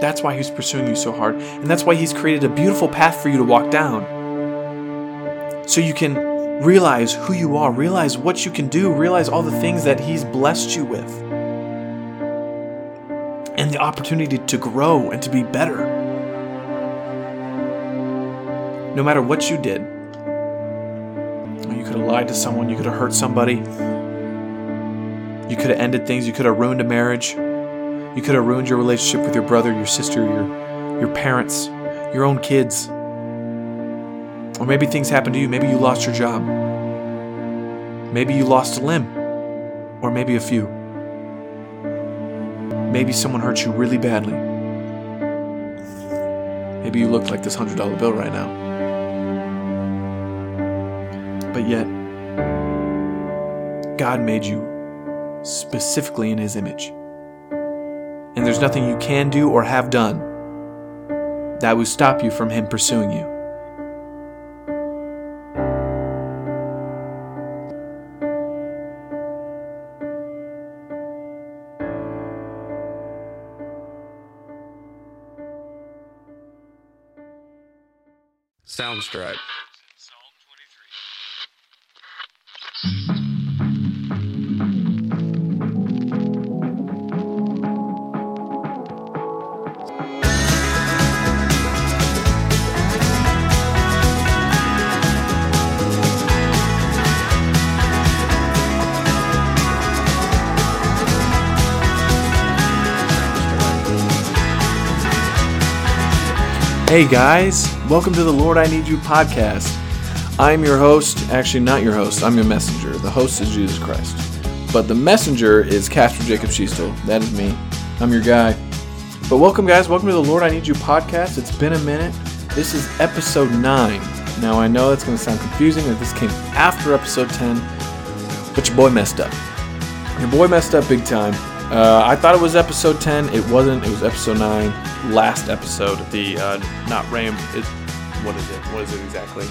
That's why he's pursuing you so hard. And that's why he's created a beautiful path for you to walk down. So you can realize who you are, realize what you can do, realize all the things that he's blessed you with. And the opportunity to grow and to be better. No matter what you did, you could have lied to someone, you could have hurt somebody, you could have ended things, you could have ruined a marriage, you could have ruined your relationship with your brother, your sister, your, your parents, your own kids. Or maybe things happened to you. Maybe you lost your job. Maybe you lost a limb. Or maybe a few. Maybe someone hurt you really badly. Maybe you look like this $100 bill right now. But yet, God made you specifically in His image. There's nothing you can do or have done that would stop you from Him pursuing you. Soundstripe. Hey guys, welcome to the Lord I Need You podcast. I'm your host, actually, not your host, I'm your messenger. The host is Jesus Christ. But the messenger is Casper Jacob Schiestel. That is me. I'm your guy. But welcome, guys. Welcome to the Lord I Need You podcast. It's been a minute. This is episode 9. Now, I know that's going to sound confusing that this came after episode 10, but your boy messed up. Your boy messed up big time. Uh, I thought it was episode 10. It wasn't. It was episode 9. Last episode. The, uh, not rain. It, what is it? What is it exactly?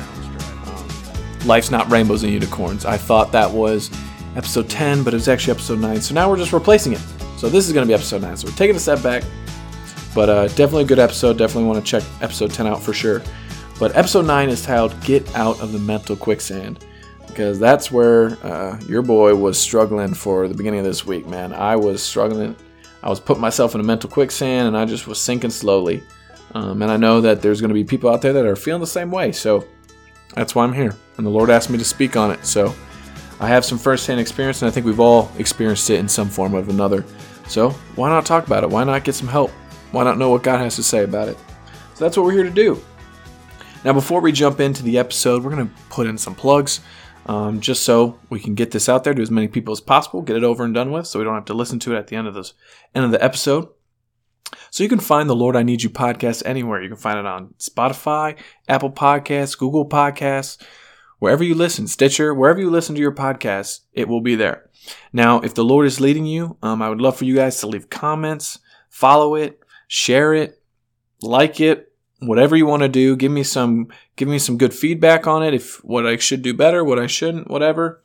Um, Life's Not Rainbows and Unicorns. I thought that was episode 10, but it was actually episode 9. So now we're just replacing it. So this is going to be episode 9. So we're taking a step back. But uh, definitely a good episode. Definitely want to check episode 10 out for sure. But episode 9 is titled Get Out of the Mental Quicksand because that's where uh, your boy was struggling for the beginning of this week, man. I was struggling. I was putting myself in a mental quicksand and I just was sinking slowly. Um, and I know that there's going to be people out there that are feeling the same way. So that's why I'm here. And the Lord asked me to speak on it. So I have some firsthand experience, and I think we've all experienced it in some form or another. So why not talk about it? Why not get some help? Why not know what God has to say about it? So that's what we're here to do. Now, before we jump into the episode, we're going to put in some plugs um, just so we can get this out there to as many people as possible, get it over and done with, so we don't have to listen to it at the end of this end of the episode. So you can find the Lord I Need You podcast anywhere. You can find it on Spotify, Apple Podcasts, Google Podcasts, wherever you listen, Stitcher, wherever you listen to your podcast, it will be there. Now, if the Lord is leading you, um, I would love for you guys to leave comments, follow it, share it, like it, whatever you want to do. Give me some give me some good feedback on it. If what I should do better, what I shouldn't, whatever.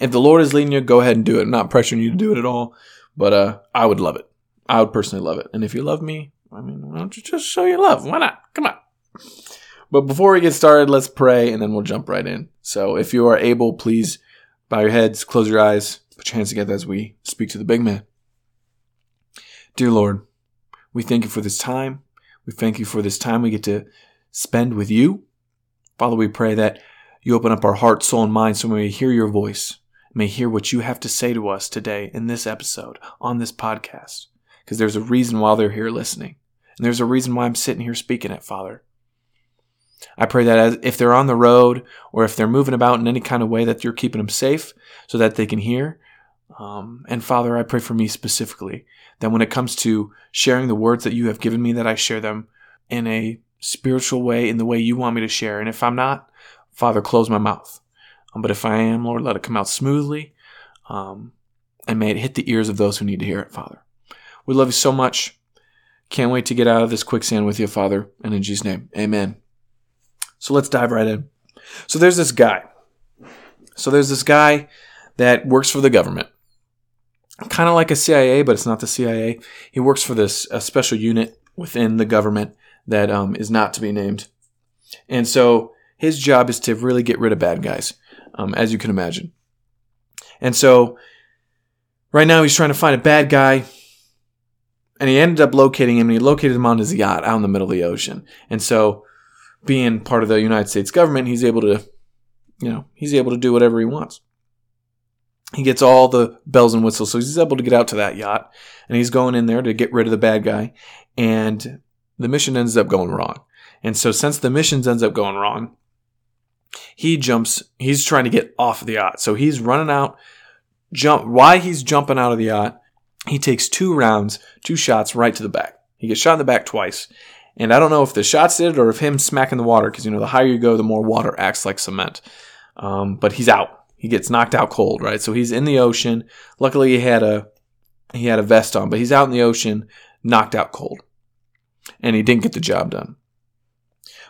If the Lord is leading you, go ahead and do it. I'm not pressuring you to do it at all, but uh, I would love it. I would personally love it. And if you love me, I mean, why don't you just show your love? Why not? Come on. But before we get started, let's pray and then we'll jump right in. So if you are able, please bow your heads, close your eyes, put your hands together as we speak to the big man. Dear Lord, we thank you for this time. We thank you for this time we get to spend with you. Father, we pray that you open up our heart, soul, and mind so we may hear your voice, may hear what you have to say to us today in this episode, on this podcast. Because there's a reason why they're here listening. And there's a reason why I'm sitting here speaking it, Father. I pray that as, if they're on the road or if they're moving about in any kind of way, that you're keeping them safe so that they can hear. Um, and Father, I pray for me specifically that when it comes to sharing the words that you have given me, that I share them in a spiritual way, in the way you want me to share. And if I'm not, Father, close my mouth. Um, but if I am, Lord, let it come out smoothly. Um, and may it hit the ears of those who need to hear it, Father. We love you so much. Can't wait to get out of this quicksand with you, Father. And in Jesus' name, amen. So let's dive right in. So there's this guy. So there's this guy that works for the government. Kind of like a CIA, but it's not the CIA. He works for this a special unit within the government that um, is not to be named. And so his job is to really get rid of bad guys, um, as you can imagine. And so right now he's trying to find a bad guy. And he ended up locating him, and he located him on his yacht out in the middle of the ocean. And so, being part of the United States government, he's able to, you know, he's able to do whatever he wants. He gets all the bells and whistles, so he's able to get out to that yacht, and he's going in there to get rid of the bad guy. And the mission ends up going wrong. And so, since the missions ends up going wrong, he jumps. He's trying to get off the yacht, so he's running out. Jump. Why he's jumping out of the yacht? He takes two rounds, two shots right to the back. He gets shot in the back twice. And I don't know if the shots did it or if him smacking the water, because you know the higher you go, the more water acts like cement. Um, but he's out. He gets knocked out cold, right? So he's in the ocean. Luckily, he had a he had a vest on, but he's out in the ocean, knocked out cold, and he didn't get the job done.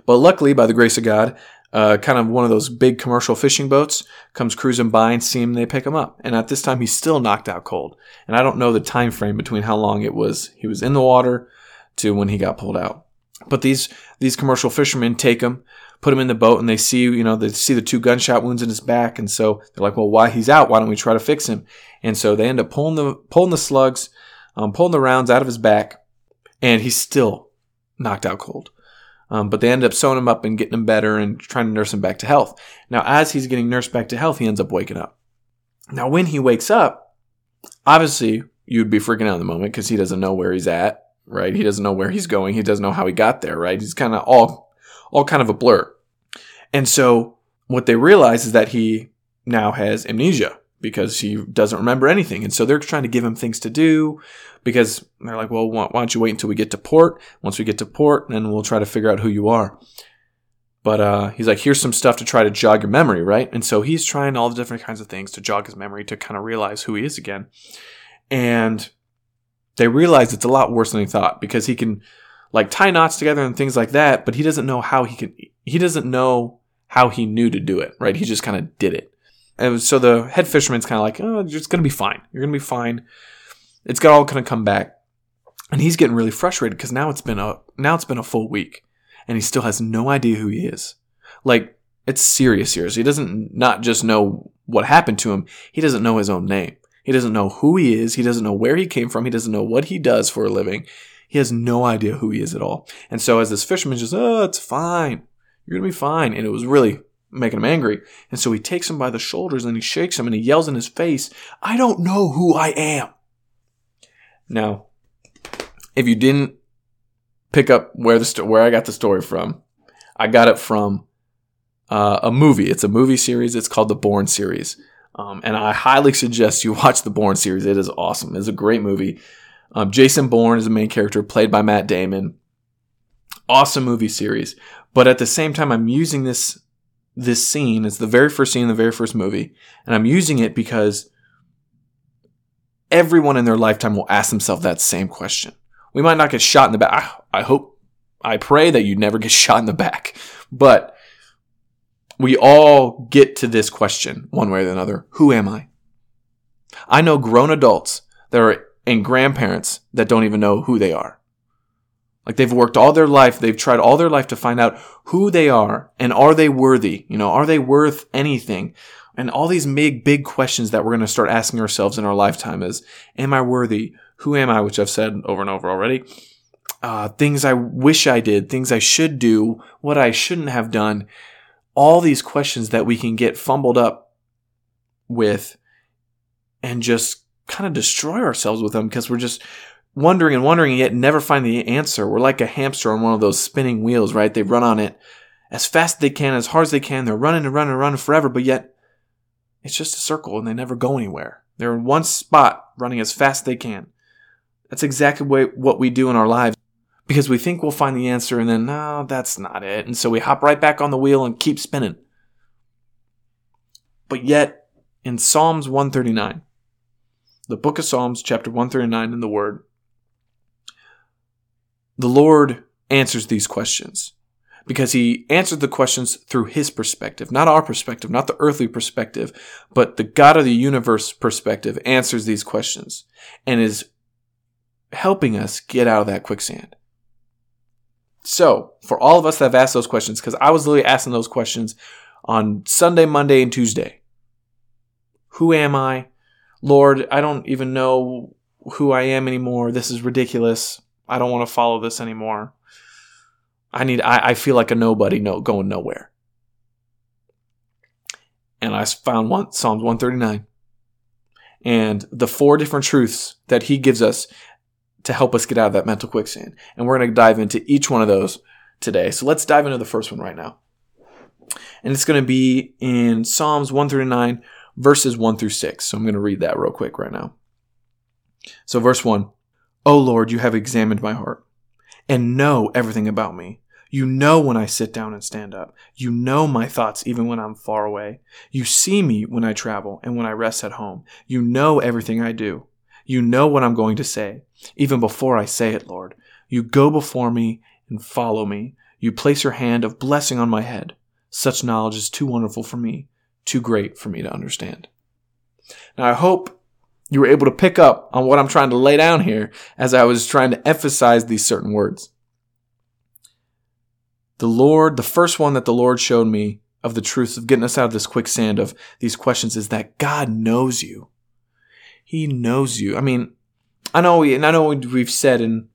But luckily, by the grace of God, uh, kind of one of those big commercial fishing boats comes cruising by and see him. They pick him up, and at this time he's still knocked out cold. And I don't know the time frame between how long it was he was in the water to when he got pulled out. But these these commercial fishermen take him, put him in the boat, and they see you know they see the two gunshot wounds in his back, and so they're like, well, why he's out? Why don't we try to fix him? And so they end up pulling the pulling the slugs, um, pulling the rounds out of his back, and he's still knocked out cold. Um, but they end up sewing him up and getting him better and trying to nurse him back to health. Now, as he's getting nursed back to health, he ends up waking up. Now, when he wakes up, obviously you'd be freaking out in the moment because he doesn't know where he's at, right? He doesn't know where he's going. He doesn't know how he got there, right? He's kind of all, all kind of a blur. And so what they realize is that he now has amnesia because he doesn't remember anything. And so they're trying to give him things to do because they're like, well, why don't you wait until we get to port? Once we get to port, then we'll try to figure out who you are. But uh, he's like, here's some stuff to try to jog your memory, right? And so he's trying all the different kinds of things to jog his memory to kind of realize who he is again. And they realize it's a lot worse than he thought because he can like tie knots together and things like that, but he doesn't know how he can, he doesn't know how he knew to do it, right? He just kind of did it. And so the head fisherman's kind of like, oh, you're going to be fine. You're going to be fine. It's got all going to come back. And he's getting really frustrated because now it's been a now it's been a full week, and he still has no idea who he is. Like it's serious here. So he doesn't not just know what happened to him. He doesn't know his own name. He doesn't know who he is. He doesn't know where he came from. He doesn't know what he does for a living. He has no idea who he is at all. And so as this fisherman just, oh, it's fine. You're gonna be fine. And it was really making him angry. And so he takes him by the shoulders and he shakes him and he yells in his face, I don't know who I am. Now, if you didn't pick up where the sto- where I got the story from, I got it from uh, a movie. It's a movie series. It's called the Bourne series, um, and I highly suggest you watch the Bourne series. It is awesome. It's a great movie. Um, Jason Bourne is the main character, played by Matt Damon. Awesome movie series, but at the same time, I'm using this this scene. It's the very first scene in the very first movie, and I'm using it because everyone in their lifetime will ask themselves that same question. We might not get shot in the back. I, hope, I pray that you never get shot in the back, but we all get to this question one way or another. Who am I? I know grown adults that are and grandparents that don't even know who they are. Like they've worked all their life, they've tried all their life to find out who they are and are they worthy? You know, are they worth anything? And all these big, big questions that we're going to start asking ourselves in our lifetime is, am I worthy? Who am I? Which I've said over and over already. Uh, things I wish I did, things I should do, what I shouldn't have done. All these questions that we can get fumbled up with and just kind of destroy ourselves with them because we're just wondering and wondering and yet never find the answer. We're like a hamster on one of those spinning wheels, right? They run on it as fast as they can, as hard as they can. They're running and running and running forever, but yet it's just a circle and they never go anywhere. They're in one spot running as fast as they can. That's exactly what we do in our lives because we think we'll find the answer and then, no, that's not it. And so we hop right back on the wheel and keep spinning. But yet, in Psalms 139, the book of Psalms, chapter 139 in the Word, the Lord answers these questions. because he answered the questions through his perspective, not our perspective, not the earthly perspective, but the God of the universe perspective answers these questions and is helping us get out of that quicksand. So, for all of us that have asked those questions, because I was literally asking those questions on Sunday, Monday, and Tuesday. Who am I? Lord, I don't even know who I am anymore. This is ridiculous. I don't want to follow this anymore. I need I, I feel like a nobody no going nowhere. And I found one Psalms 139. And the four different truths that he gives us to help us get out of that mental quicksand. And we're going to dive into each one of those today. So let's dive into the first one right now. And it's going to be in Psalms 139, verses 1 through 6. So I'm going to read that real quick right now. So, verse 1 O Lord, you have examined my heart and know everything about me. You know when I sit down and stand up. You know my thoughts even when I'm far away. You see me when I travel and when I rest at home. You know everything I do. You know what I'm going to say, even before I say it, Lord. You go before me and follow me. You place your hand of blessing on my head. Such knowledge is too wonderful for me, too great for me to understand. Now, I hope you were able to pick up on what I'm trying to lay down here as I was trying to emphasize these certain words. The Lord, the first one that the Lord showed me of the truth of getting us out of this quicksand of these questions is that God knows you. He knows you. I mean, I know we, and I know we've said in,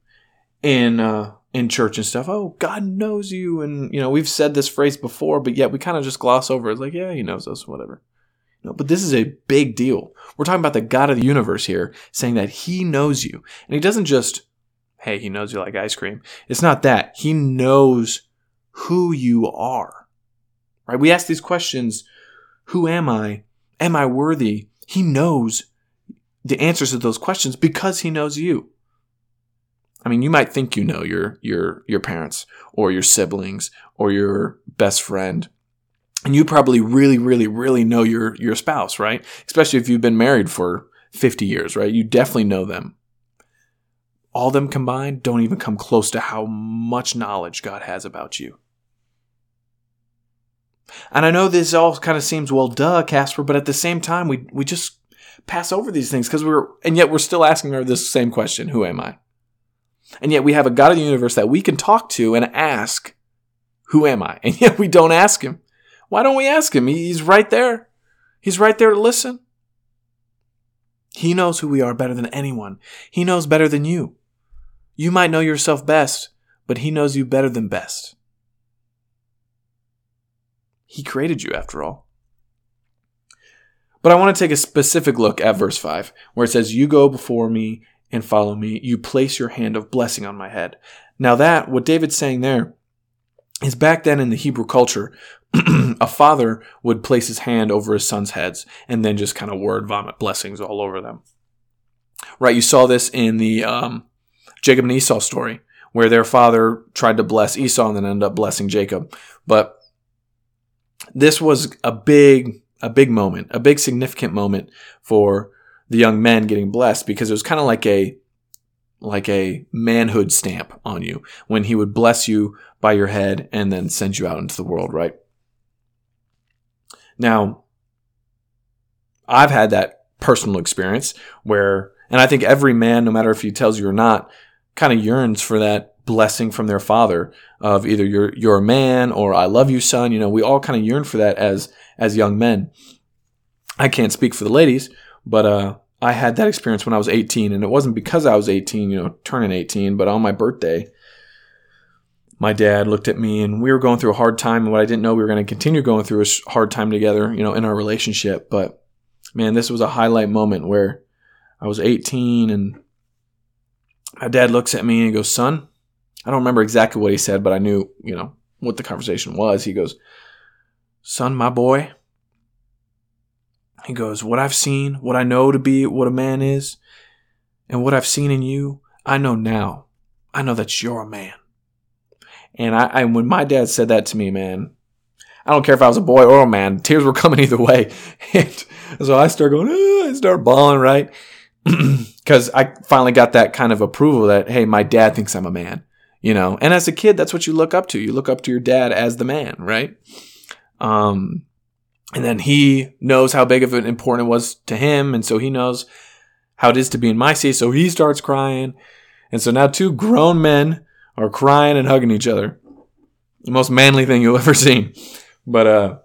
in, uh, in church and stuff, oh, God knows you. And, you know, we've said this phrase before, but yet we kind of just gloss over it. Like, yeah, he knows us, whatever. No, but this is a big deal. We're talking about the God of the universe here saying that he knows you. And he doesn't just, hey, he knows you like ice cream. It's not that. He knows who you are. Right? We ask these questions Who am I? Am I worthy? He knows the answers to those questions because he knows you. I mean, you might think you know your your your parents or your siblings or your best friend. And you probably really really really know your your spouse, right? Especially if you've been married for 50 years, right? You definitely know them. All them combined don't even come close to how much knowledge God has about you. And I know this all kind of seems well duh, Casper, but at the same time we we just pass over these things because we're and yet we're still asking her this same question, who am I? And yet we have a God of the universe that we can talk to and ask, Who am I? And yet we don't ask him. Why don't we ask him? He's right there. He's right there to listen. He knows who we are better than anyone. He knows better than you. You might know yourself best, but he knows you better than best. He created you after all. But I want to take a specific look at verse 5, where it says, You go before me and follow me. You place your hand of blessing on my head. Now, that, what David's saying there, is back then in the Hebrew culture, a father would place his hand over his son's heads and then just kind of word vomit blessings all over them. Right? You saw this in the um, Jacob and Esau story, where their father tried to bless Esau and then ended up blessing Jacob. But this was a big, a big moment, a big significant moment for the young men getting blessed because it was kind of like a like a manhood stamp on you when he would bless you by your head and then send you out into the world, right? Now, I've had that personal experience where, and I think every man, no matter if he tells you or not, kind of yearns for that blessing from their father of either you're you're a man or I love you, son. You know, we all kind of yearn for that as as young men. I can't speak for the ladies, but uh, I had that experience when I was 18, and it wasn't because I was 18, you know, turning 18, but on my birthday, my dad looked at me, and we were going through a hard time. And what I didn't know, we were going to continue going through a hard time together, you know, in our relationship. But man, this was a highlight moment where I was 18, and my dad looks at me and goes, "Son." I don't remember exactly what he said, but I knew, you know, what the conversation was. He goes, Son, my boy, he goes, What I've seen, what I know to be what a man is, and what I've seen in you, I know now. I know that you're a man. And I, I when my dad said that to me, man, I don't care if I was a boy or a man, tears were coming either way. And so I start going, ah, I start bawling, right? Because I finally got that kind of approval that, hey, my dad thinks I'm a man. you know. And as a kid, that's what you look up to. You look up to your dad as the man, right? Um, and then he knows how big of an important it was to him, and so he knows how it is to be in my seat. So he starts crying, and so now two grown men are crying and hugging each other. The most manly thing you'll ever see. But uh,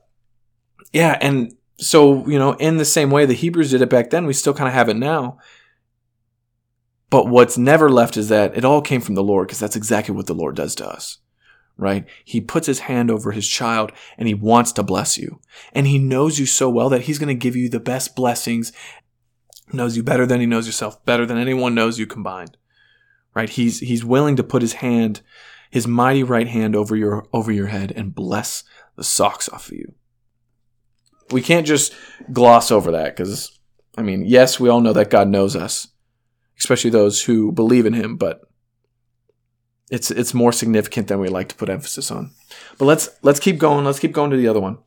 yeah, and so you know, in the same way the Hebrews did it back then, we still kind of have it now. But what's never left is that it all came from the Lord, because that's exactly what the Lord does to us right? He puts his hand over his child and he wants to bless you. And he knows you so well that he's going to give you the best blessings, knows you better than he knows yourself, better than anyone knows you combined. Right? He's he's willing to put his hand, his mighty right hand over your over your head and bless the socks off of you. We can't just gloss over that cuz I mean, yes, we all know that God knows us, especially those who believe in him, but it's it's more significant than we like to put emphasis on. But let's let's keep going. Let's keep going to the other one.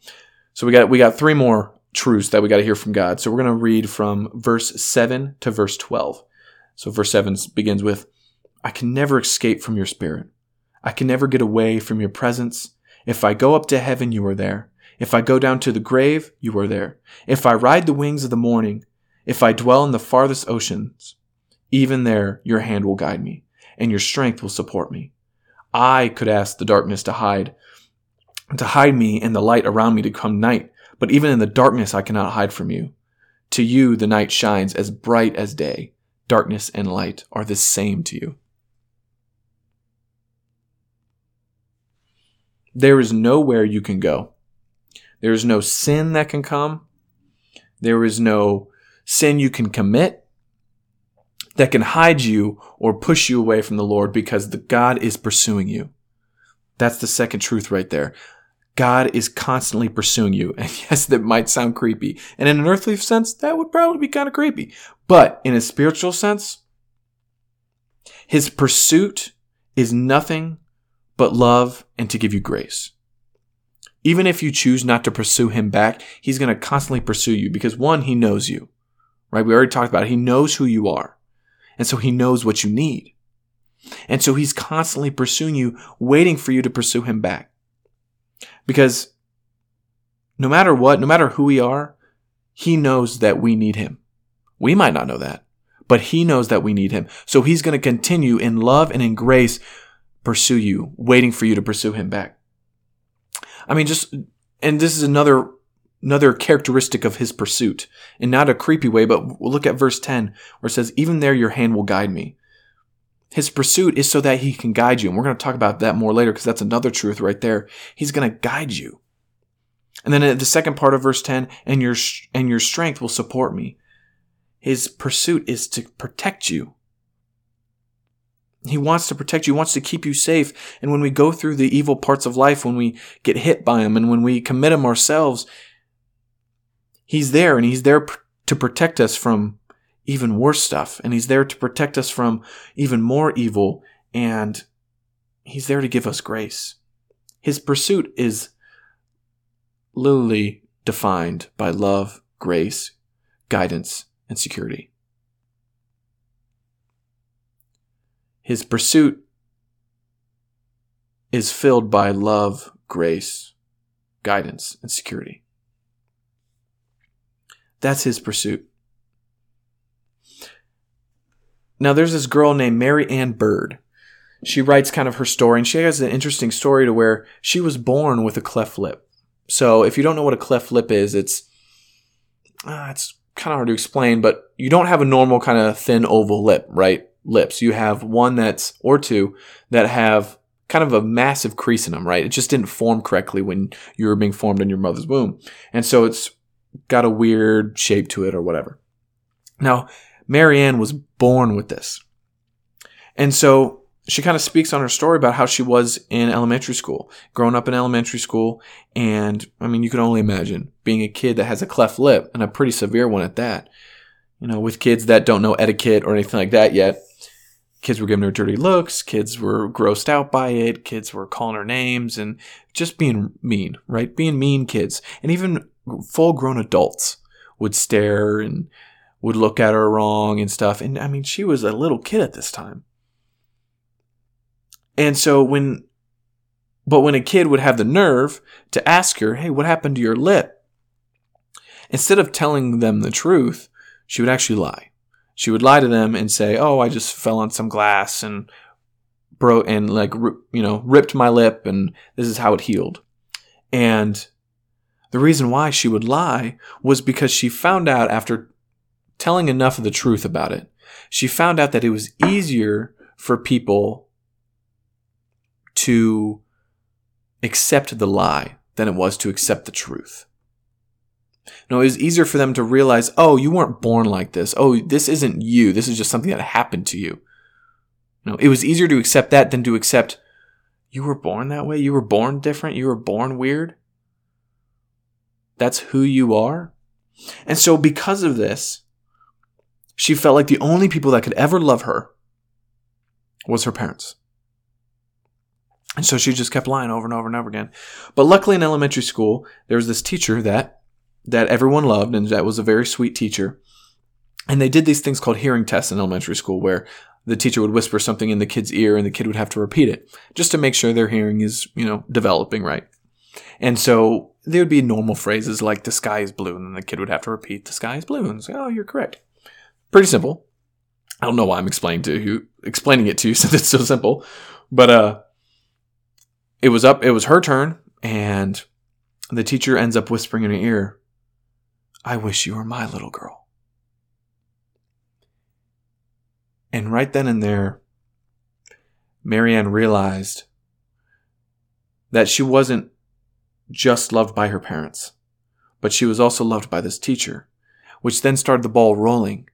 So we got we got three more truths that we got to hear from God. So we're going to read from verse 7 to verse 12. So verse 7 begins with I can never escape from your spirit. I can never get away from your presence. If I go up to heaven, you are there. If I go down to the grave, you are there. If I ride the wings of the morning, if I dwell in the farthest oceans, even there your hand will guide me and your strength will support me. I could ask the darkness to hide, to hide me and the light around me to come night, but even in the darkness I cannot hide from you. To you the night shines as bright as day. Darkness and light are the same to you. There is nowhere you can go. There is no sin that can come. There is no sin you can commit that can hide you or push you away from the Lord because the God is pursuing you. That's the second truth right there. God is constantly pursuing you. And yes, that might sound creepy. And in an earthly sense, that would probably be kind of creepy. But in a spiritual sense, his pursuit is nothing but love and to give you grace. Even if you choose not to pursue him back, he's going to constantly pursue you because one, he knows you, right? We already talked about it. He knows who you are. And so he knows what you need. And so he's constantly pursuing you, waiting for you to pursue him back. Because no matter what, no matter who we are, he knows that we need him. We might not know that, but he knows that we need him. So he's going to continue in love and in grace pursue you, waiting for you to pursue him back. I mean, just, and this is another another characteristic of his pursuit in not a creepy way, but we'll look at verse 10 where it says, Even there your hand will guide me. His pursuit is so that he can guide you. And we're going to talk about that more later because that's another truth right there. He's going to guide you. And then the second part of verse 10, and your, and your strength will support me. His pursuit is to protect you. He wants to protect you, wants to keep you safe. And when we go through the evil parts of life, when we get hit by him and when we commit them ourselves, He's there and he's there pr- to protect us from even worse stuff. And he's there to protect us from even more evil. And he's there to give us grace. His pursuit is literally defined by love, grace, guidance, and security. His pursuit is filled by love, grace, guidance, and security. That's his pursuit. Now, there's this girl named Mary Ann Bird. She writes kind of her story, and she has an interesting story to where she was born with a cleft lip. So, if you don't know what a cleft lip is, it's uh, it's kind of hard to explain, but you don't have a normal kind of thin oval lip, right? Lips. You have one that's or two that have kind of a massive crease in them, right? It just didn't form correctly when you were being formed in your mother's womb, and so it's got a weird shape to it or whatever. Now, Mary Ann was born with this. And so she kind of speaks on her story about how she was in elementary school, growing up in elementary school. And I mean, you can only imagine being a kid that has a cleft lip and a pretty severe one at that. You know, with kids that don't know etiquette or anything like that yet. Kids were giving her dirty looks. Kids were grossed out by it. Kids were calling her names and just being mean, right? Being mean kids. And even full grown adults would stare and would look at her wrong and stuff. And I mean, she was a little kid at this time. And so when, but when a kid would have the nerve to ask her, Hey, what happened to your lip? Instead of telling them the truth, she would actually lie. She would lie to them and say, Oh, I just fell on some glass and broke and like, you know, ripped my lip and this is how it healed. And the reason why she would lie was because she found out after telling enough of the truth about it, she found out that it was easier for people to accept the lie than it was to accept the truth. No, it was easier for them to realize, oh, you weren't born like this. Oh, this isn't you. This is just something that happened to you. No, it was easier to accept that than to accept you were born that way. You were born different. You were born weird. That's who you are. And so, because of this, she felt like the only people that could ever love her was her parents. And so she just kept lying over and over and over again. But luckily in elementary school, there was this teacher that that everyone loved and that was a very sweet teacher. And they did these things called hearing tests in elementary school where the teacher would whisper something in the kid's ear and the kid would have to repeat it just to make sure their hearing is, you know, developing right. And so there would be normal phrases like the sky is blue and then the kid would have to repeat the sky is blue and say, "Oh, you're correct." Pretty simple. I don't know why I'm explaining to you explaining it to you since it's so simple. But uh it was up it was her turn and the teacher ends up whispering in her ear, I wish you were my little girl. And right then and there, Mary Ann realized that she wasn't just loved by her parents, but she was also loved by this teacher, which then started the ball rolling.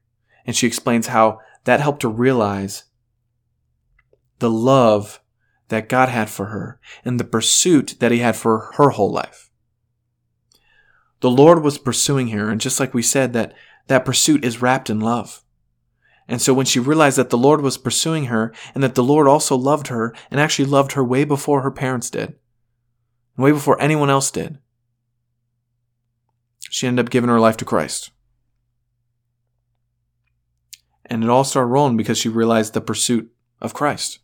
And she explains how that helped her realize the love that God had for her and the pursuit that He had for her whole life. The Lord was pursuing her, and just like we said, that that pursuit is wrapped in love. And so when she realized that the Lord was pursuing her and that the Lord also loved her and actually loved her way before her parents did, way before anyone else did, she ended up giving her life to Christ. And it all started rolling because she realized the pursuit of Christ.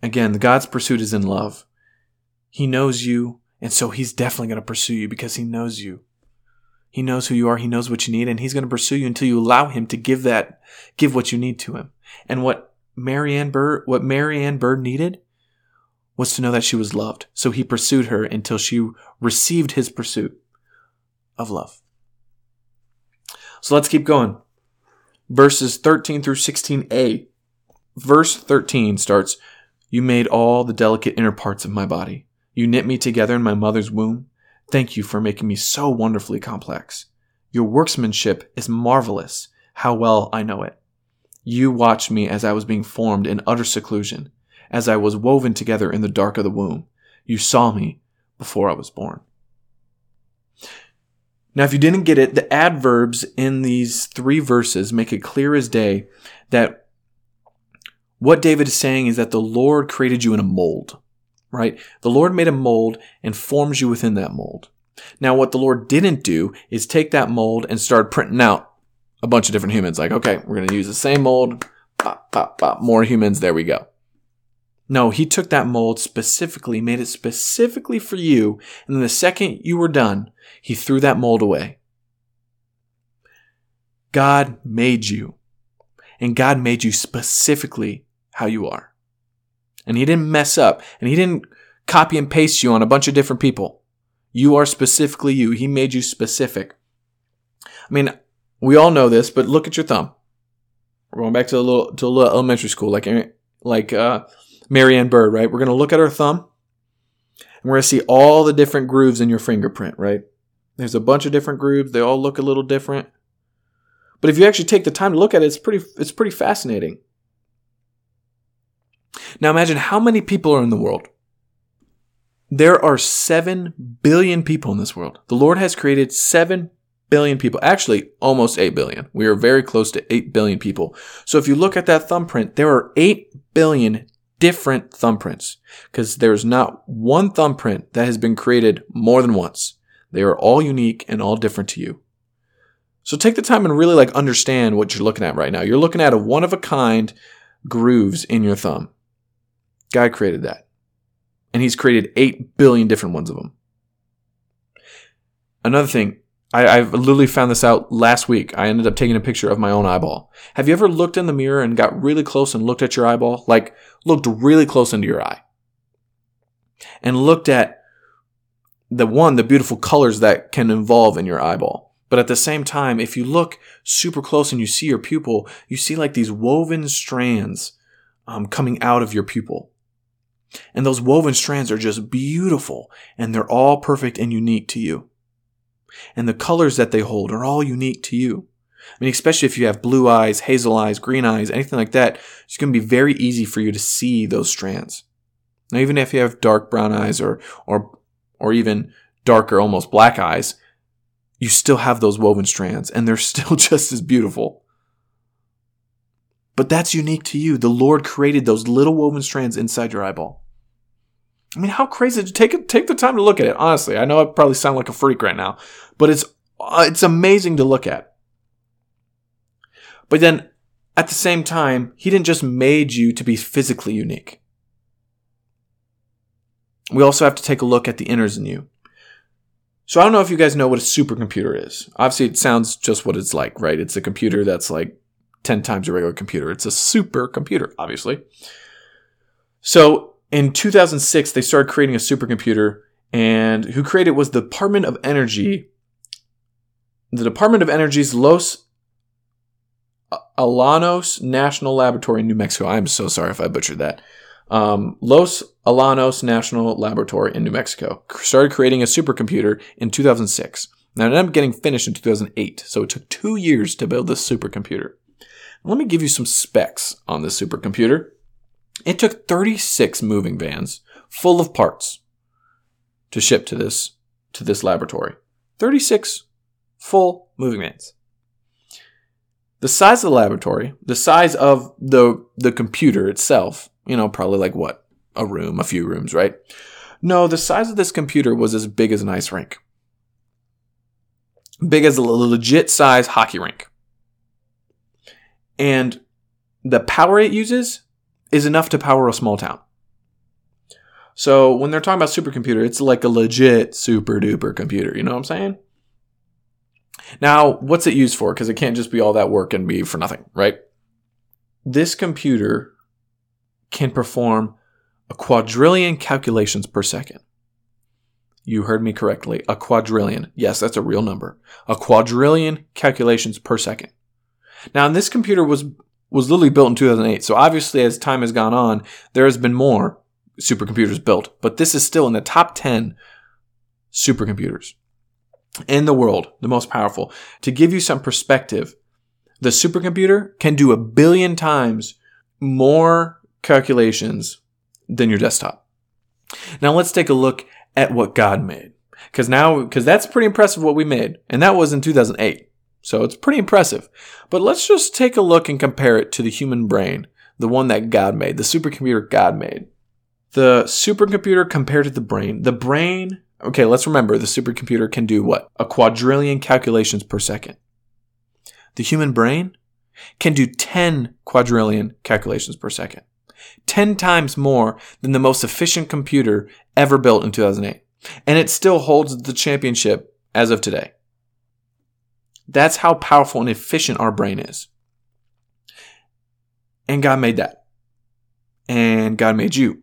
Again, God's pursuit is in love. He knows you and so he's definitely going to pursue you because he knows you. He knows who you are. He knows what you need and he's going to pursue you until you allow him to give that, give what you need to him. And what Mary Ann Bird, what Mary Ann Bird needed was to know that she was loved. So he pursued her until she received his pursuit of love. So let's keep going. Verses 13 through 16a. Verse 13 starts, You made all the delicate inner parts of my body. You knit me together in my mother's womb. Thank you for making me so wonderfully complex. Your workmanship is marvelous. How well I know it. You watched me as I was being formed in utter seclusion, as I was woven together in the dark of the womb. You saw me before I was born. Now, if you didn't get it, the adverbs in these three verses make it clear as day that what David is saying is that the Lord created you in a mold right? The Lord made a mold and forms you within that mold. Now, what the Lord didn't do is take that mold and start printing out a bunch of different humans. Like, okay, we're going to use the same mold, pop, pop, pop, more humans, there we go. No, he took that mold specifically, made it specifically for you, and then the second you were done, he threw that mold away. God made you, and God made you specifically how you are and he didn't mess up and he didn't copy and paste you on a bunch of different people. You are specifically you. He made you specific. I mean, we all know this, but look at your thumb. We're going back to a little to a little elementary school, like like uh, Mary Ann Bird, right? We're going to look at our thumb, and we're going to see all the different grooves in your fingerprint, right? There's a bunch of different grooves. They all look a little different. But if you actually take the time to look at it, it's pretty it's pretty fascinating. Now imagine how many people are in the world. There are 7 billion people in this world. The Lord has created 7 billion people. Actually, almost 8 billion. We are very close to 8 billion people. So if you look at that thumbprint, there are 8 billion different thumbprints because there's not one thumbprint that has been created more than once. They are all unique and all different to you. So take the time and really like understand what you're looking at right now. You're looking at a one of a kind grooves in your thumb. God created that. And he's created 8 billion different ones of them. Another thing, I, I've literally found this out last week. I ended up taking a picture of my own eyeball. Have you ever looked in the mirror and got really close and looked at your eyeball? Like, looked really close into your eye. And looked at the one, the beautiful colors that can involve in your eyeball. But at the same time, if you look super close and you see your pupil, you see like these woven strands um, coming out of your pupil. And those woven strands are just beautiful and they're all perfect and unique to you. And the colors that they hold are all unique to you. I mean, especially if you have blue eyes, hazel eyes, green eyes, anything like that, it's going to be very easy for you to see those strands. Now, even if you have dark brown eyes or, or, or even darker, almost black eyes, you still have those woven strands and they're still just as beautiful. But that's unique to you. The Lord created those little woven strands inside your eyeball. I mean, how crazy! Take take the time to look at it. Honestly, I know I probably sound like a freak right now, but it's uh, it's amazing to look at. But then, at the same time, He didn't just made you to be physically unique. We also have to take a look at the inners in you. So I don't know if you guys know what a supercomputer is. Obviously, it sounds just what it's like, right? It's a computer that's like 10 times a regular computer. It's a supercomputer, obviously. So in 2006, they started creating a supercomputer, and who created it was the Department of Energy. The Department of Energy's Los Alanos National Laboratory in New Mexico. I'm so sorry if I butchered that. Um, Los Alanos National Laboratory in New Mexico started creating a supercomputer in 2006. Now, it ended up getting finished in 2008, so it took two years to build this supercomputer. Let me give you some specs on this supercomputer. It took 36 moving vans full of parts to ship to this to this laboratory. 36 full moving vans. The size of the laboratory, the size of the the computer itself, you know, probably like what? A room, a few rooms, right? No, the size of this computer was as big as an ice rink. Big as a legit size hockey rink. And the power it uses is enough to power a small town. So when they're talking about supercomputer, it's like a legit super duper computer. You know what I'm saying? Now, what's it used for? Because it can't just be all that work and be for nothing, right? This computer can perform a quadrillion calculations per second. You heard me correctly. A quadrillion. Yes, that's a real number. A quadrillion calculations per second. Now, this computer was was literally built in 2008. So obviously, as time has gone on, there has been more supercomputers built, but this is still in the top 10 supercomputers in the world, the most powerful. To give you some perspective, the supercomputer can do a billion times more calculations than your desktop. Now let's take a look at what God made. Cause now, cause that's pretty impressive what we made. And that was in 2008. So it's pretty impressive. But let's just take a look and compare it to the human brain, the one that God made, the supercomputer God made. The supercomputer compared to the brain. The brain, okay, let's remember the supercomputer can do what? A quadrillion calculations per second. The human brain can do 10 quadrillion calculations per second. 10 times more than the most efficient computer ever built in 2008. And it still holds the championship as of today. That's how powerful and efficient our brain is. And God made that. And God made you.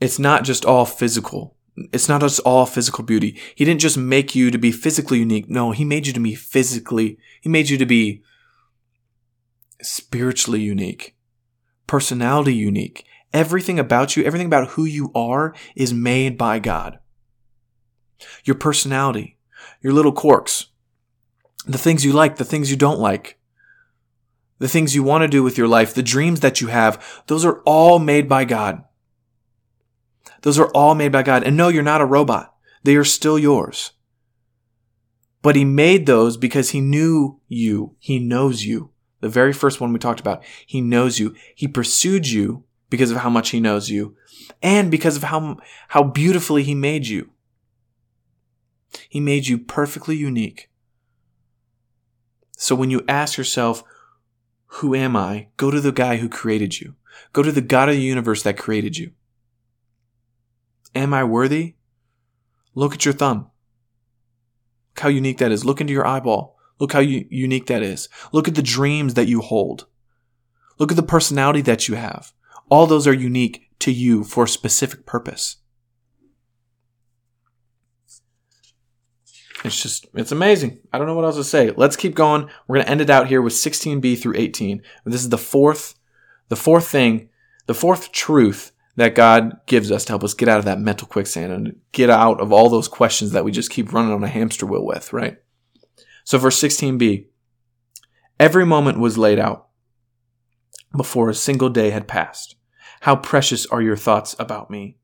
It's not just all physical. It's not just all physical beauty. He didn't just make you to be physically unique. No, He made you to be physically, He made you to be spiritually unique, personality unique. Everything about you, everything about who you are is made by God your personality, your little quirks, the things you like, the things you don't like, the things you want to do with your life, the dreams that you have, those are all made by God. Those are all made by God. And no, you're not a robot. They are still yours. But he made those because he knew you. He knows you. The very first one we talked about. He knows you. He pursued you because of how much he knows you and because of how, how beautifully he made you. He made you perfectly unique. So when you ask yourself, who am I? Go to the guy who created you. Go to the God of the universe that created you. Am I worthy? Look at your thumb. Look how unique that is. Look into your eyeball. Look how u- unique that is. Look at the dreams that you hold. Look at the personality that you have. All those are unique to you for a specific purpose. It's just, it's amazing. I don't know what else to say. Let's keep going. We're going to end it out here with 16b through 18. This is the fourth, the fourth thing, the fourth truth that God gives us to help us get out of that mental quicksand and get out of all those questions that we just keep running on a hamster wheel with, right? So verse 16b, every moment was laid out before a single day had passed. How precious are your thoughts about me,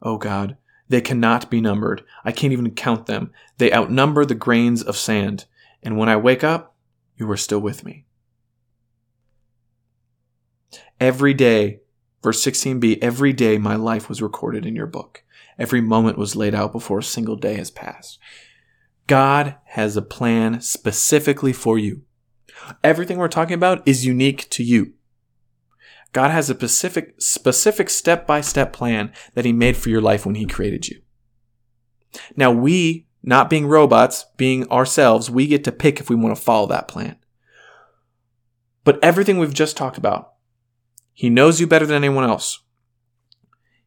O God. They cannot be numbered. I can't even count them. They outnumber the grains of sand. And when I wake up, you are still with me. Every day, verse 16b, every day my life was recorded in your book. Every moment was laid out before a single day has passed. God has a plan specifically for you. Everything we're talking about is unique to you. God has a specific, specific step by step plan that He made for your life when He created you. Now, we, not being robots, being ourselves, we get to pick if we want to follow that plan. But everything we've just talked about, He knows you better than anyone else.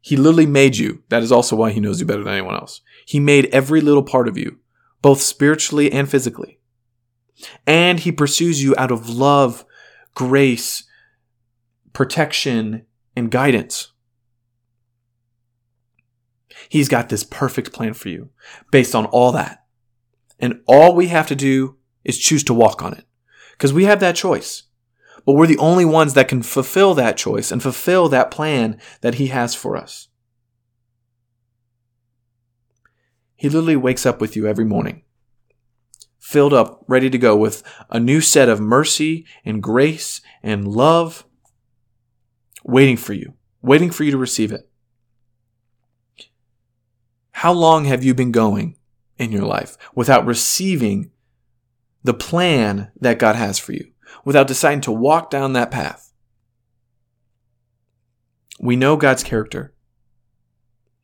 He literally made you. That is also why He knows you better than anyone else. He made every little part of you, both spiritually and physically. And He pursues you out of love, grace, protection, and guidance. He's got this perfect plan for you based on all that. And all we have to do is choose to walk on it because we have that choice. But we're the only ones that can fulfill that choice and fulfill that plan that He has for us. He literally wakes up with you every morning, filled up, ready to go with a new set of mercy and grace and love waiting for you, waiting for you to receive it. How long have you been going in your life without receiving the plan that God has for you, without deciding to walk down that path? We know God's character.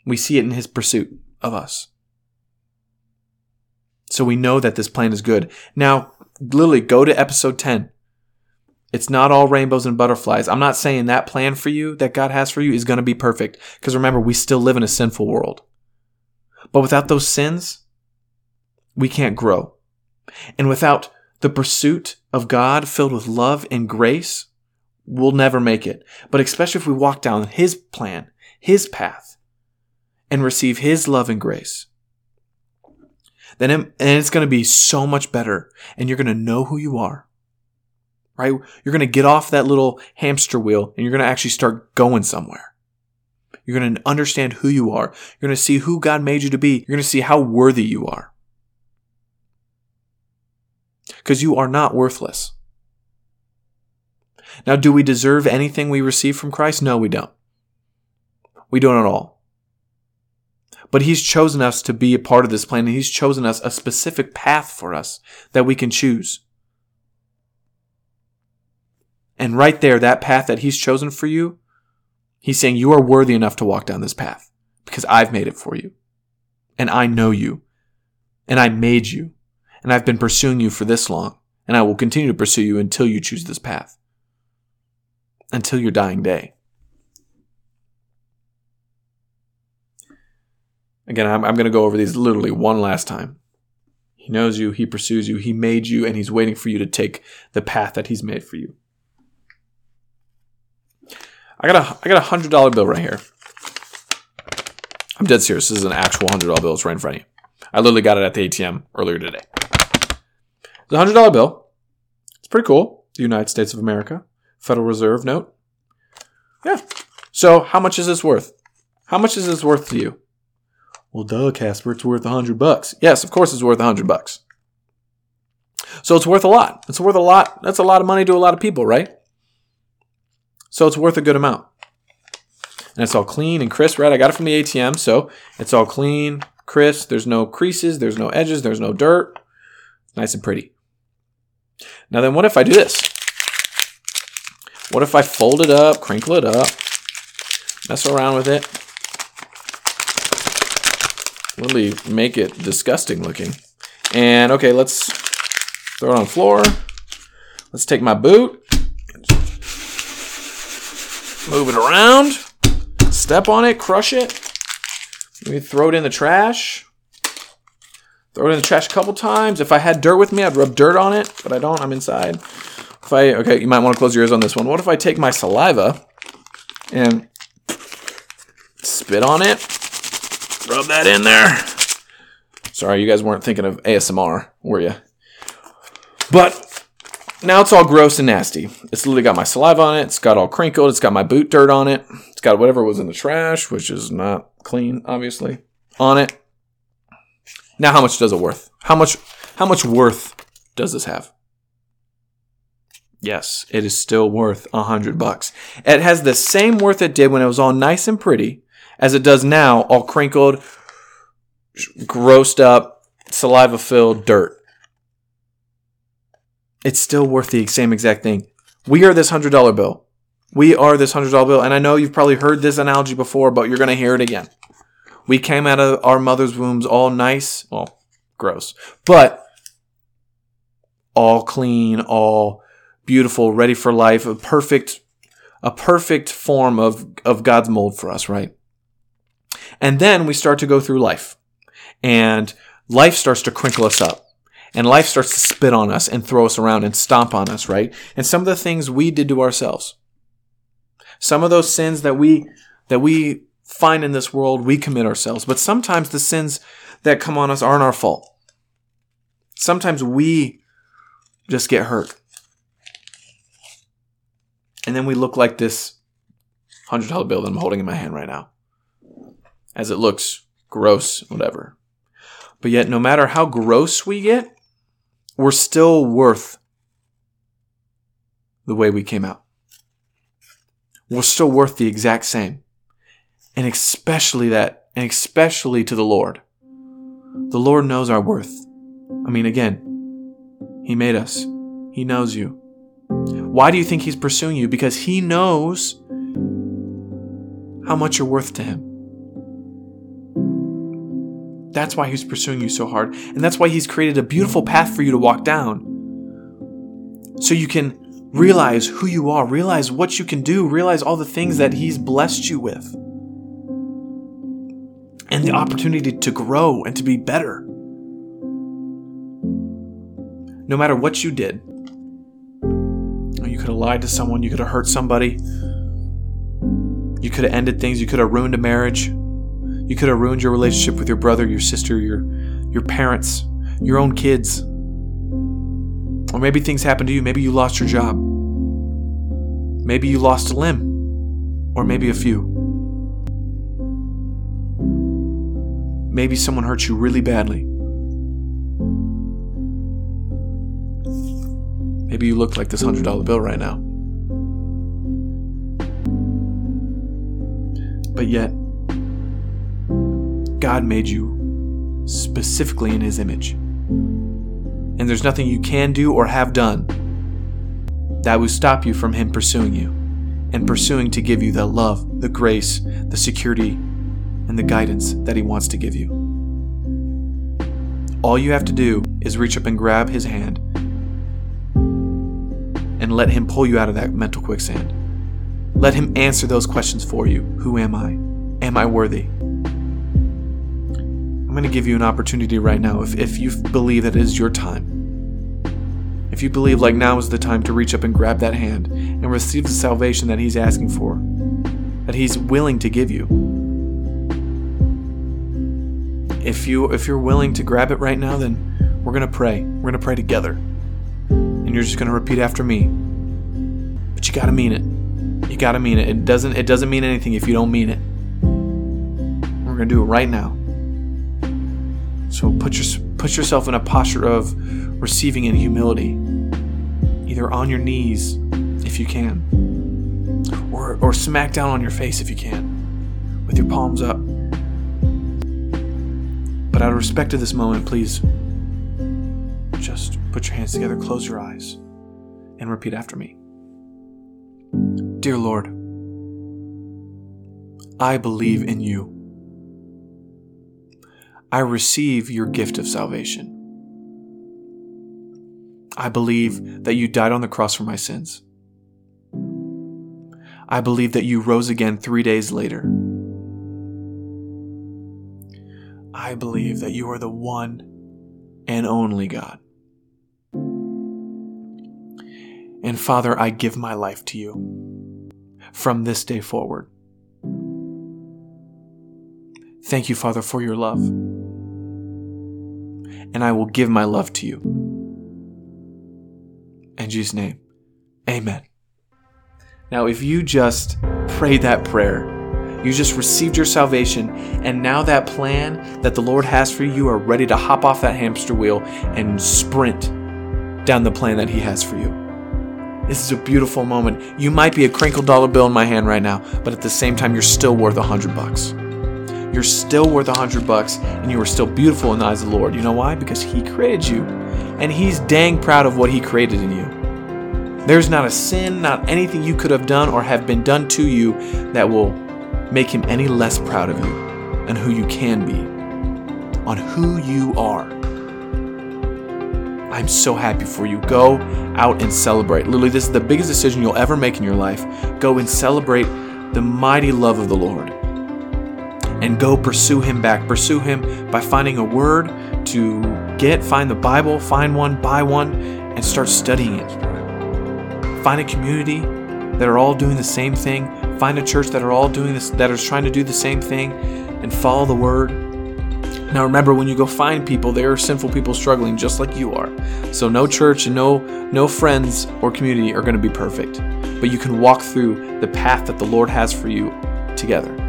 We see it in his pursuit of us. So we know that this plan is good. Now, literally, go to episode 10. It's not all rainbows and butterflies. I'm not saying that plan for you that God has for you is going to be perfect. Because remember, we still live in a sinful world. But without those sins, we can't grow. And without the pursuit of God filled with love and grace, we'll never make it. But especially if we walk down His plan, His path, and receive His love and grace, then and it's going to be so much better. And you're going to know who you are right? You're going to get off that little hamster wheel and you're going to actually start going somewhere. You're going to understand who you are. You're going to see who God made you to be. You're going to see how worthy you are. Because you are not worthless. Now, do we deserve anything we receive from Christ? No, we don't. We don't at all. But He's chosen us to be a part of this plan, and He's chosen us a specific path for us that we can choose. And right there, that path that He's chosen for you, He's saying, You are worthy enough to walk down this path because I've made it for you. And I know you. And I made you. And I've been pursuing you for this long. And I will continue to pursue you until you choose this path. Until your dying day. Again, I'm, I'm going to go over these literally one last time. He knows you, He pursues you, He made you, and He's waiting for you to take the path that He's made for you. I got a I got a hundred dollar bill right here. I'm dead serious. This is an actual hundred dollar bill. It's right in front of you. I literally got it at the ATM earlier today. It's a hundred dollar bill. It's pretty cool. The United States of America Federal Reserve note. Yeah. So how much is this worth? How much is this worth to you? Well, duh, Casper, it's worth a hundred bucks. Yes, of course it's worth a hundred bucks. So it's worth a lot. It's worth a lot. That's a lot of money to a lot of people, right? So it's worth a good amount. And it's all clean and crisp, right? I got it from the ATM, so it's all clean, crisp. There's no creases, there's no edges, there's no dirt. Nice and pretty. Now then, what if I do this? What if I fold it up, crinkle it up, mess around with it, really make it disgusting looking. And okay, let's throw it on the floor. Let's take my boot, move it around, step on it, crush it. Maybe throw it in the trash. Throw it in the trash a couple times. If I had dirt with me, I'd rub dirt on it, but I don't. I'm inside. If I okay, you might want to close your ears on this one. What if I take my saliva and spit on it? Rub that in there. Sorry, you guys weren't thinking of ASMR, were you? But now it's all gross and nasty. It's literally got my saliva on it. It's got all crinkled. It's got my boot dirt on it. It's got whatever was in the trash, which is not clean, obviously, on it. Now, how much does it worth? How much? How much worth does this have? Yes, it is still worth a hundred bucks. It has the same worth it did when it was all nice and pretty as it does now, all crinkled, grossed up, saliva filled dirt. It's still worth the same exact thing. We are this hundred dollar bill. We are this hundred dollar bill, and I know you've probably heard this analogy before, but you're gonna hear it again. We came out of our mother's wombs all nice, well, gross, but all clean, all beautiful, ready for life, a perfect, a perfect form of, of God's mold for us, right? And then we start to go through life and life starts to crinkle us up and life starts to spit on us and throw us around and stomp on us, right? And some of the things we did to ourselves, some of those sins that we, that we find in this world, we commit ourselves. But sometimes the sins that come on us aren't our fault. Sometimes we just get hurt. And then we look like this $100 bill that I'm holding in my hand right now. As it looks gross, whatever. But yet, no matter how gross we get, we're still worth the way we came out. We're still worth the exact same. And especially that, and especially to the Lord. The Lord knows our worth. I mean, again, He made us, He knows you. Why do you think He's pursuing you? Because He knows how much you're worth to Him. That's why He's pursuing you so hard. And that's why He's created a beautiful path for you to walk down. So you can realize who you are, realize what you can do, realize all the things that He's blessed you with, and the opportunity to grow and to be better. No matter what you did, oh, you could have lied to someone, you could have hurt somebody, you could have ended things, you could have ruined a marriage. You could have ruined your relationship with your brother, your sister, your your parents, your own kids. Or maybe things happened to you. Maybe you lost your job. Maybe you lost a limb. Or maybe a few. Maybe someone hurt you really badly. Maybe you look like this $100 bill right now. But yet, God made you specifically in His image. And there's nothing you can do or have done that will stop you from Him pursuing you and pursuing to give you the love, the grace, the security, and the guidance that He wants to give you. All you have to do is reach up and grab His hand and let Him pull you out of that mental quicksand. Let Him answer those questions for you Who am I? Am I worthy? I'm going to give you an opportunity right now if, if you believe that it is your time. If you believe like now is the time to reach up and grab that hand and receive the salvation that He's asking for, that He's willing to give you. If you if you're willing to grab it right now, then we're gonna pray. We're gonna pray together. And you're just gonna repeat after me. But you gotta mean it. You gotta mean it. It doesn't it doesn't mean anything if you don't mean it. We're gonna do it right now. So put your, put yourself in a posture of receiving in humility, either on your knees if you can, or, or smack down on your face if you can, with your palms up. But out of respect to this moment, please just put your hands together, close your eyes, and repeat after me. Dear Lord, I believe in you. I receive your gift of salvation. I believe that you died on the cross for my sins. I believe that you rose again three days later. I believe that you are the one and only God. And Father, I give my life to you from this day forward. Thank you, Father, for your love. And I will give my love to you. In Jesus' name, amen. Now, if you just prayed that prayer, you just received your salvation, and now that plan that the Lord has for you, you are ready to hop off that hamster wheel and sprint down the plan that He has for you. This is a beautiful moment. You might be a crinkled dollar bill in my hand right now, but at the same time, you're still worth a hundred bucks. You're still worth a hundred bucks, and you are still beautiful in the eyes of the Lord. You know why? Because He created you, and He's dang proud of what He created in you. There's not a sin, not anything you could have done or have been done to you that will make him any less proud of you and who you can be, on who you are. I'm so happy for you. Go out and celebrate. Literally, this is the biggest decision you'll ever make in your life. Go and celebrate the mighty love of the Lord. And go pursue Him back. Pursue Him by finding a word to get, find the Bible, find one, buy one, and start studying it. Find a community that are all doing the same thing Find a church that are all doing this, that are trying to do the same thing, and follow the word. Now remember, when you go find people, there are sinful people struggling just like you are. So no church and no no friends or community are going to be perfect, but you can walk through the path that the Lord has for you together.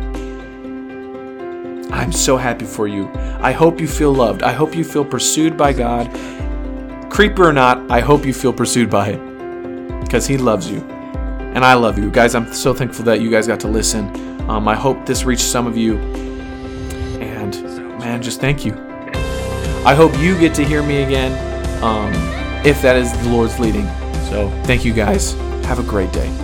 I'm so happy for you. I hope you feel loved. I hope you feel pursued by God. Creeper or not, I hope you feel pursued by Him because He loves you and I love you guys. I'm so thankful that you guys got to listen. Um, I hope this reached some of you, and man, just thank you. I hope you get to hear me again, um, if that is the Lord's leading. So thank you guys. Have a great day.